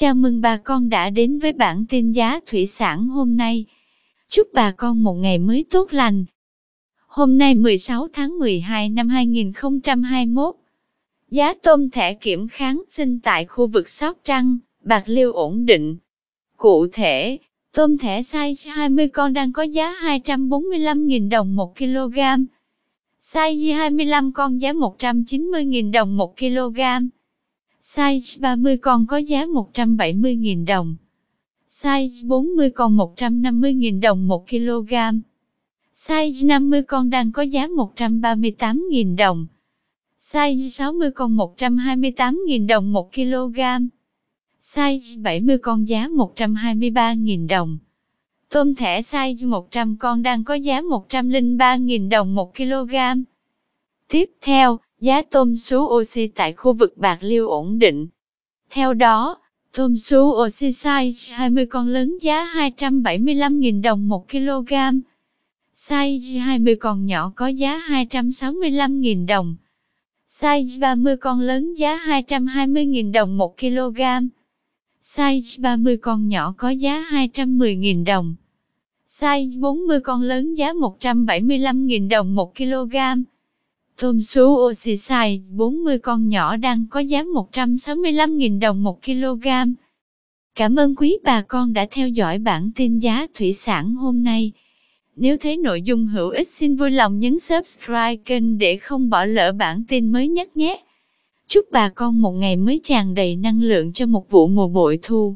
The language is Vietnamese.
Chào mừng bà con đã đến với bản tin giá thủy sản hôm nay. Chúc bà con một ngày mới tốt lành. Hôm nay 16 tháng 12 năm 2021, giá tôm thẻ kiểm kháng sinh tại khu vực Sóc Trăng, Bạc Liêu ổn định. Cụ thể, tôm thẻ size 20 con đang có giá 245.000 đồng 1 kg. Size 25 con giá 190.000 đồng 1 kg. Size 30 con có giá 170.000 đồng. Size 40 con 150.000 đồng 1 kg. Size 50 con đang có giá 138.000 đồng. Size 60 con 128.000 đồng 1 kg. Size 70 con giá 123.000 đồng. Tôm thẻ size 100 con đang có giá 103.000 đồng 1 kg. Tiếp theo, giá tôm sú oxy tại khu vực Bạc Liêu ổn định. Theo đó, tôm sú oxy size 20 con lớn giá 275.000 đồng 1 kg. Size 20 con nhỏ có giá 265.000 đồng. Size 30 con lớn giá 220.000 đồng 1 kg. Size 30 con nhỏ có giá 210.000 đồng. Size 40 con lớn giá 175.000 đồng 1 kg. Tôm sú oxy size 40 con nhỏ đang có giá 165.000 đồng 1 kg. Cảm ơn quý bà con đã theo dõi bản tin giá thủy sản hôm nay. Nếu thấy nội dung hữu ích xin vui lòng nhấn subscribe kênh để không bỏ lỡ bản tin mới nhất nhé. Chúc bà con một ngày mới tràn đầy năng lượng cho một vụ mùa bội thu.